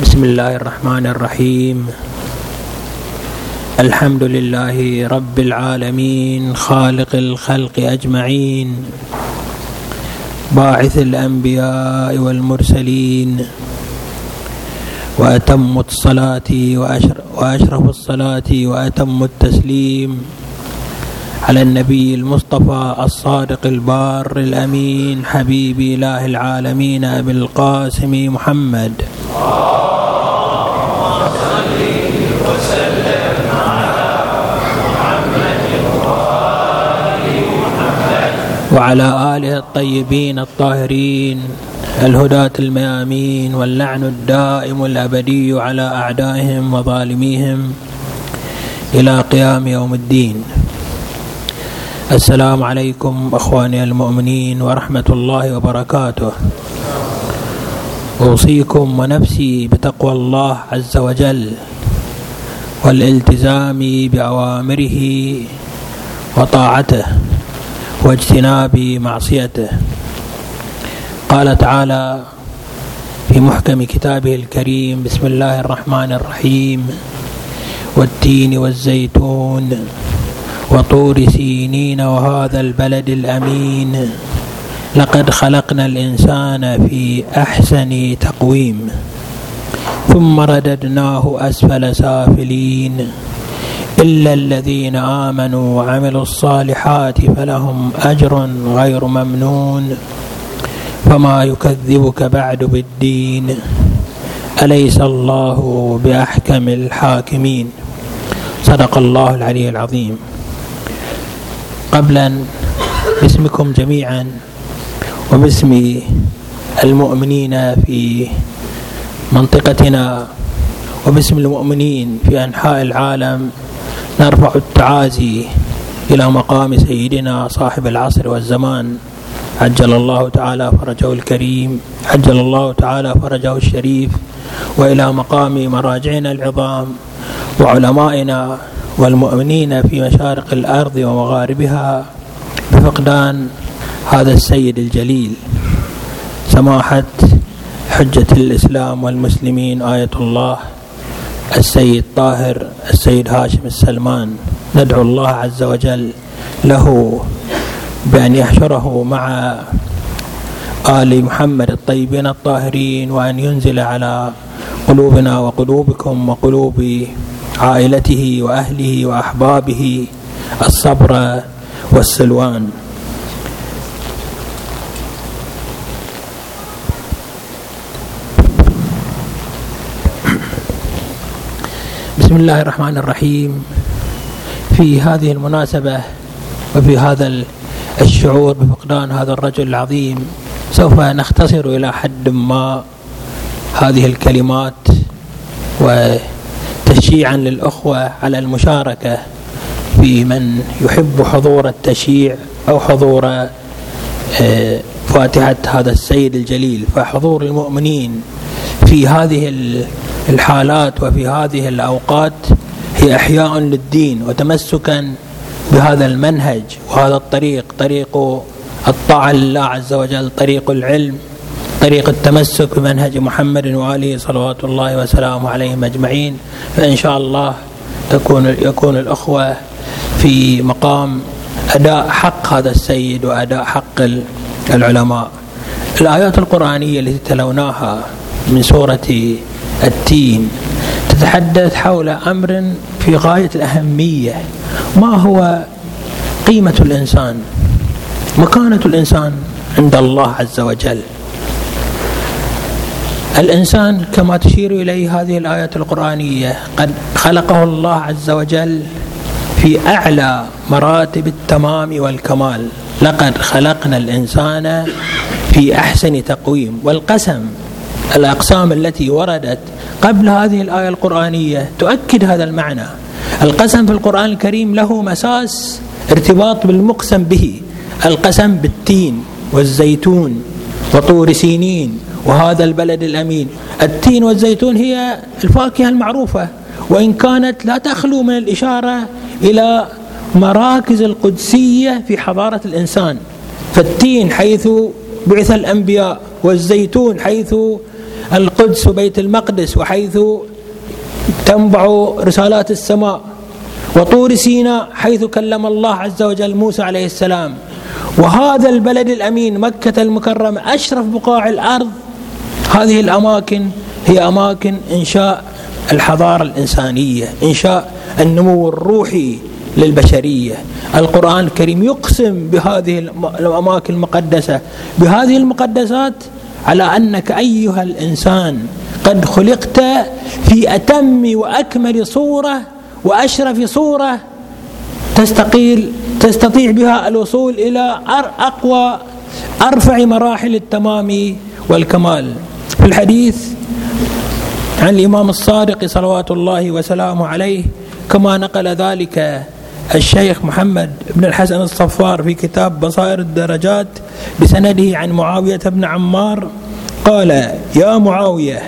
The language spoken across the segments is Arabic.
بسم الله الرحمن الرحيم. الحمد لله رب العالمين خالق الخلق أجمعين باعث الأنبياء والمرسلين وأتم الصلاة وأشرف الصلاة وأتم التسليم. على النبي المصطفى الصادق البار الأمين حبيب إله العالمين أبي القاسم محمد. وعلى آله الطيبين الطاهرين الهداة الميامين واللعن الدائم الأبدي على أعدائهم وظالميهم إلى قيام يوم الدين. السلام عليكم أخواني المؤمنين ورحمة الله وبركاته. أوصيكم ونفسي بتقوى الله عز وجل والالتزام بأوامره وطاعته واجتناب معصيته. قال تعالى في محكم كتابه الكريم بسم الله الرحمن الرحيم والتين والزيتون وطور سينين وهذا البلد الأمين. لقد خلقنا الإنسان في أحسن تقويم ثم رددناه أسفل سافلين. إلا الذين آمنوا وعملوا الصالحات فلهم أجر غير ممنون. فما يكذبك بعد بالدين. أليس الله بأحكم الحاكمين؟ صدق الله العلي العظيم. قبلا باسمكم جميعا وباسم المؤمنين في منطقتنا وباسم المؤمنين في أنحاء العالم نرفع التعازي إلى مقام سيدنا صاحب العصر والزمان. عجل الله تعالى فرجه الكريم عجل الله تعالى فرجه الشريف وإلى مقام مراجعنا العظام وعلمائنا والمؤمنين في مشارق الأرض ومغاربها بفقدان هذا السيد الجليل. سماحة حجة الإسلام والمسلمين آية الله السيد طاهر السيد هاشم السلمان. ندعو الله عز وجل له بأن يحشره مع آل محمد الطيبين الطاهرين وأن ينزل على قلوبنا وقلوبكم وقلوب عائلته وأهله وأحبابه الصبر والسلوان. بسم الله الرحمن الرحيم في هذه المناسبه وفي هذا الشعور بفقدان هذا الرجل العظيم سوف نختصر إلى حد ما هذه الكلمات و تشجيعا للأخوة على المشاركة في من يحب حضور التشييع أو حضور آه، فاتحة هذا السيد الجليل. فحضور المؤمنين في هذه الحالات وفي هذه الأوقات هي إحياء للدين وتمسكا بهذا المنهج وهذا الطريق طريق الطاعة لله عز وجل طريق العلم. طريق التمسك بمنهج محمد وآله صلوات الله وسلامه عليهم أجمعين فإن شاء الله تكون يكون الأخوة في مقام أداء حق هذا السيد وأداء حق العلماء. الآيات القرآنية التي تلوناها من سورة التين تتحدث حول أمر في غاية الأهمية. ما هو قيمة الإنسان؟ مكانة الإنسان عند الله عز وجل. الإنسان كما تشير إليه هذه الآيات القرآنية قد خلقه الله عز وجل في أعلى مراتب التمام والكمال. لقد خلقنا الإنسان في أحسن تقويم. والقسم الأقسام التي وردت قبل هذه الآية القرآنية تؤكد هذا المعنى. القسم في القرآن الكريم له مساس ارتباط بالمقسم به القسم بالتين والزيتون وطور سينين وهذا البلد الأمين. التين والزيتون هي الفاكهة المعروفة. وإن كانت لا تخلو من الإشارة إلى مراكز القدسية في حضارة الإنسان. فالتين حيث بعث الأنبياء والزيتون حيث القدس وبيت المقدس وحيث تنبع رسالات السماء. وطور سيناء حيث كلم الله عز وجل موسى عليه السلام. وهذا البلد الأمين مكة المكرمة أشرف بقاع الأرض هذه الأماكن هي أماكن إنشاء الحضارة الإنسانية إنشاء النمو الروحي للبشرية. القرآن الكريم يقسم بهذه الأماكن المقدسة. بهذه المقدسات على أنك أيها الإنسان قد خلقت في أتم وأكمل صورة وأشرف صورة تستقيل تستطيع بها الوصول إلى أقوى أرفع مراحل التمام والكمال. في الحديث عن الإمام الصادق صلوات الله وسلامه عليه كما نقل ذلك الشيخ محمد بن الحسن الصفار في كتاب بصائر الدرجات بسنده عن معاوية بن عمار قال يا معاوية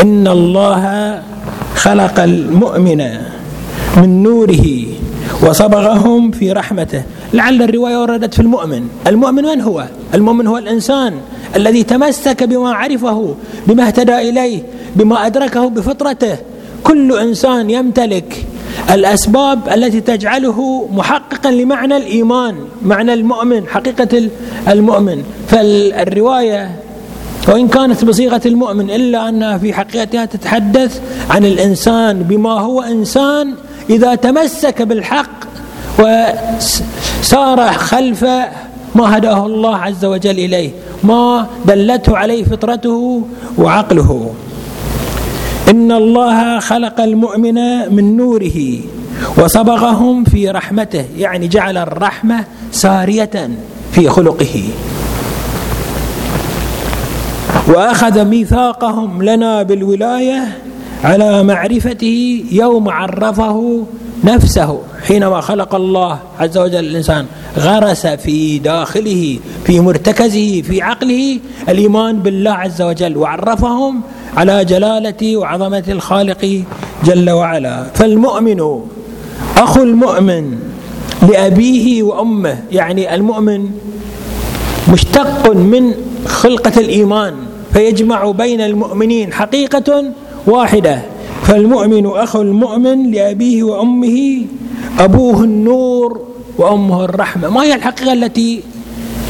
إن الله خلق المؤمن من نوره وصبغهم في رحمته. لعل الرواية وردت في المؤمن. المؤمن من هو؟ المؤمن هو الإنسان. الذي تمسك بما عرفه بما اهتدى إليه بما أدركه بفطرته. كل إنسان يمتلك الأسباب التي تجعله محققا لمعنى الإيمان معنى المؤمن حقيقة المؤمن. فالرواية وإن كانت بصيغة المؤمن إلا أنها في حقيقتها تتحدث عن الإنسان بما هو إنسان إذا تمسك بالحق وسار خلف ما هداه الله عز وجل إليه ما دلته عليه فطرته وعقله. إن الله خلق المؤمن من نوره وصبغهم في رحمته يعني جعل الرحمة سارية في خلقه. وأخذ ميثاقهم لنا بالولاية على معرفته يوم عرفه نفسه حينما خلق الله عز وجل الإنسان غرس في داخله في مرتكزه في عقله الإيمان بالله عز وجل وعرفهم على جلالة وعظمة الخالق جل وعلا. فالمؤمن أخو المؤمن لأبيه وأمه يعني المؤمن مشتق من خلقة الإيمان فيجمع بين المؤمنين حقيقة واحدة فالمؤمن اخو المؤمن لأبيه وأمه أبوه النور وأمه الرحمة. ما هي الحقيقة التي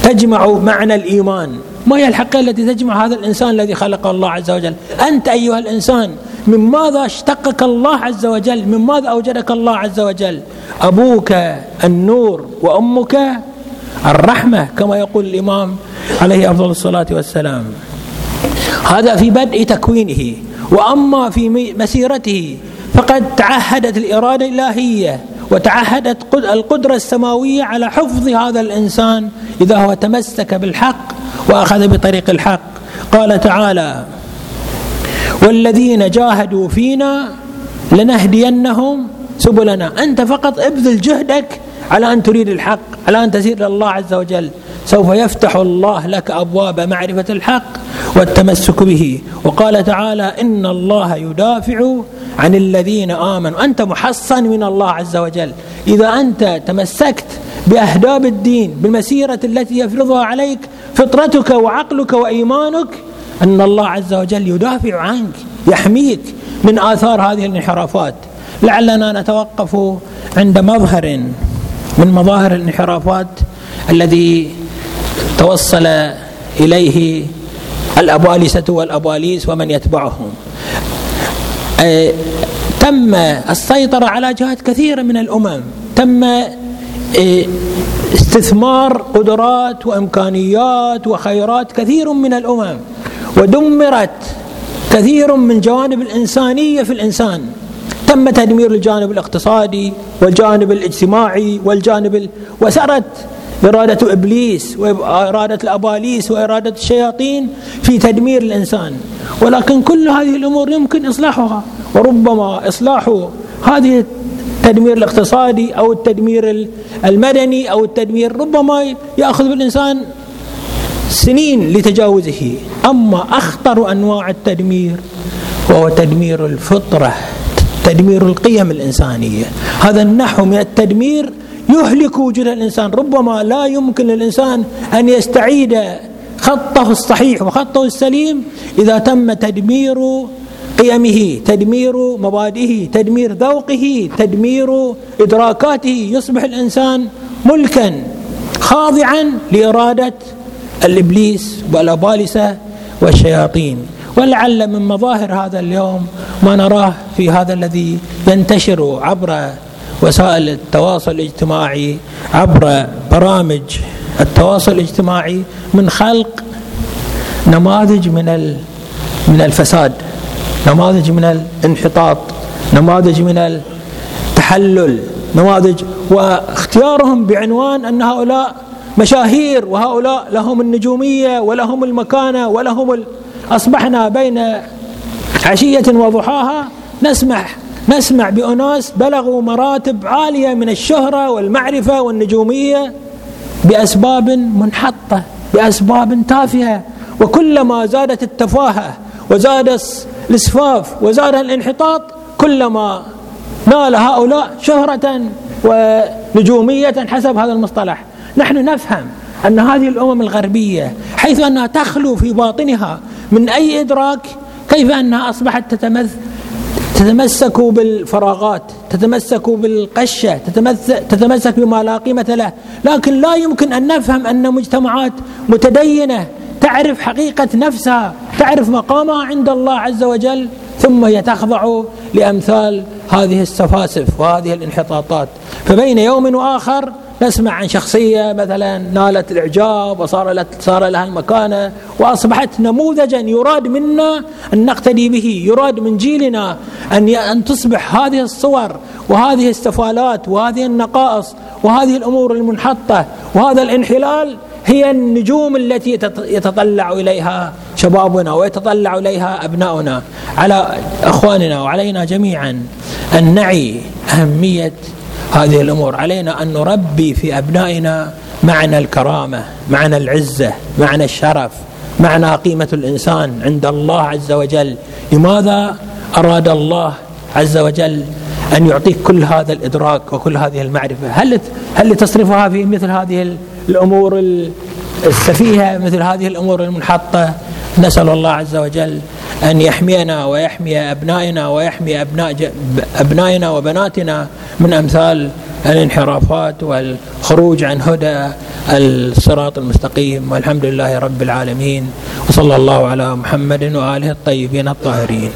تجمع معنى الإيمان؟ ما هي الحقيقة التي تجمع هذا الإنسان الذي خلق الله عز وجل؟ أنت أيها الإنسان من ماذا اشتقك الله عز وجل؟ من ماذا أوجدك الله عز وجل؟ أبوك النور وأمك الرحمة كما يقول الإمام عليه أفضل الصلاة والسلام. هذا في بدء تكوينه. وأما في مسيرته فقد تعهدت الإرادة الإلهية وتعهدت القدرة السماوية على حفظ هذا الإنسان إذا هو تمسك بالحق وأخذ بطريق الحق. قال تعالى والذين جاهدوا فينا لنهدينهم سبلنا. أنت فقط ابذل جهدك على أن تريد الحق على أن تسير الله عز وجل. سوف يفتح الله لك أبواب معرفة الحق والتمسك به. وقال تعالى إن الله يدافع عن الذين آمنوا. أنت محصن من الله عز وجل. إذا أنت تمسكت بأهداب الدين بالمسيرة التي يفرضها عليك فطرتك وعقلك وإيمانك أن الله عز وجل يدافع عنك يحميك من آثار هذه الانحرافات. لعلنا نتوقف عند مظهر من مظاهر الانحرافات الذي توصل إليه الابالسه والأباليس ومن يتبعهم. آه، تم السيطرة على جهات كثيرة من الأمم. تم آه، استثمار قدرات وإمكانيات وخيرات كثير من الأمم. ودمرت كثير من جوانب الإنسانية في الإنسان. تم تدمير الجانب الاقتصادي والجانب الاجتماعي والجانب ال... وسرت إرادة إبليس وإرادة الأباليس وإرادة الشياطين في تدمير الإنسان. ولكن كل هذه الأمور يمكن إصلاحها. وربما إصلاح هذه التدمير الاقتصادي أو التدمير المدني أو التدمير ربما يأخذ بالإنسان سنين لتجاوزه. أما أخطر أنواع التدمير وهو تدمير الفطرة تدمير القيم الإنسانية. هذا النحو من التدمير يهلك وجود الإنسان. ربما لا يمكن للإنسان أن يستعيد خطه الصحيح وخطه السليم إذا تم تدمير قيمه تدمير مبادئه تدمير ذوقه تدمير إدراكاته. يصبح الإنسان ملكا خاضعا لإرادة الإبليس والأبالسة والشياطين. ولعل من مظاهر هذا اليوم ما نراه في هذا الذي ينتشر عبر وسائل التواصل الاجتماعي عبر برامج التواصل الاجتماعي من خلق نماذج من من الفساد نماذج من الانحطاط نماذج من التحلل نماذج واختيارهم بعنوان أن هؤلاء مشاهير وهؤلاء لهم النجومية ولهم المكانة ولهم ال... أصبحنا بين عشية وضحاها نسمح نسمع بأناس بلغوا مراتب عالية من الشهرة والمعرفة والنجومية بأسباب منحطة بأسباب تافهة. وكلما زادت التفاهة وزاد الإسفاف وزاد الانحطاط كلما نال هؤلاء شهرة ونجومية حسب هذا المصطلح. نحن نفهم أن هذه الأمم الغربية حيث أنها تخلو في باطنها من أي إدراك كيف أنها أصبحت تتمثل تتمسك بالفراغات تتمسك بالقشة تتمسك بما لا قيمة له. لكن لا يمكن أن نفهم أن مجتمعات متدينة تعرف حقيقة نفسها تعرف مقامها عند الله عز وجل ثم هي تخضع لأمثال هذه السفاسف وهذه الانحطاطات. فبين يوم وآخر نسمع عن شخصية مثلا نالت الإعجاب وصار صار لها المكانة وأصبحت نموذجا يراد منا أن نقتدي به يراد من جيلنا أن أن تصبح هذه الصور وهذه السفالات وهذه النقائص وهذه الأمور المنحطة وهذا الانحلال هي النجوم التي يتطلع إليها شبابنا ويتطلع إليها أبناؤنا. على إخواننا وعلينا جميعا أن نعي أهمية هذه الأمور. علينا أن نربي في أبنائنا معنى الكرامة معنى العزة معنى الشرف معنى قيمة الإنسان عند الله عز وجل. لماذا أراد الله عز وجل أن يعطيك كل هذا الإدراك وكل هذه المعرفة؟ هل هل لتصرفها في مثل هذه الأمور السفيهة مثل هذه الأمور المنحطة؟ نسأل الله عز وجل أن يحمينا ويحمي أبنائنا ويحمي أبناء أبنائنا وبناتنا من أمثال الانحرافات والخروج عن هدى الصراط المستقيم. والحمد لله رب العالمين. وصلى الله على محمد وآله الطيبين الطاهرين.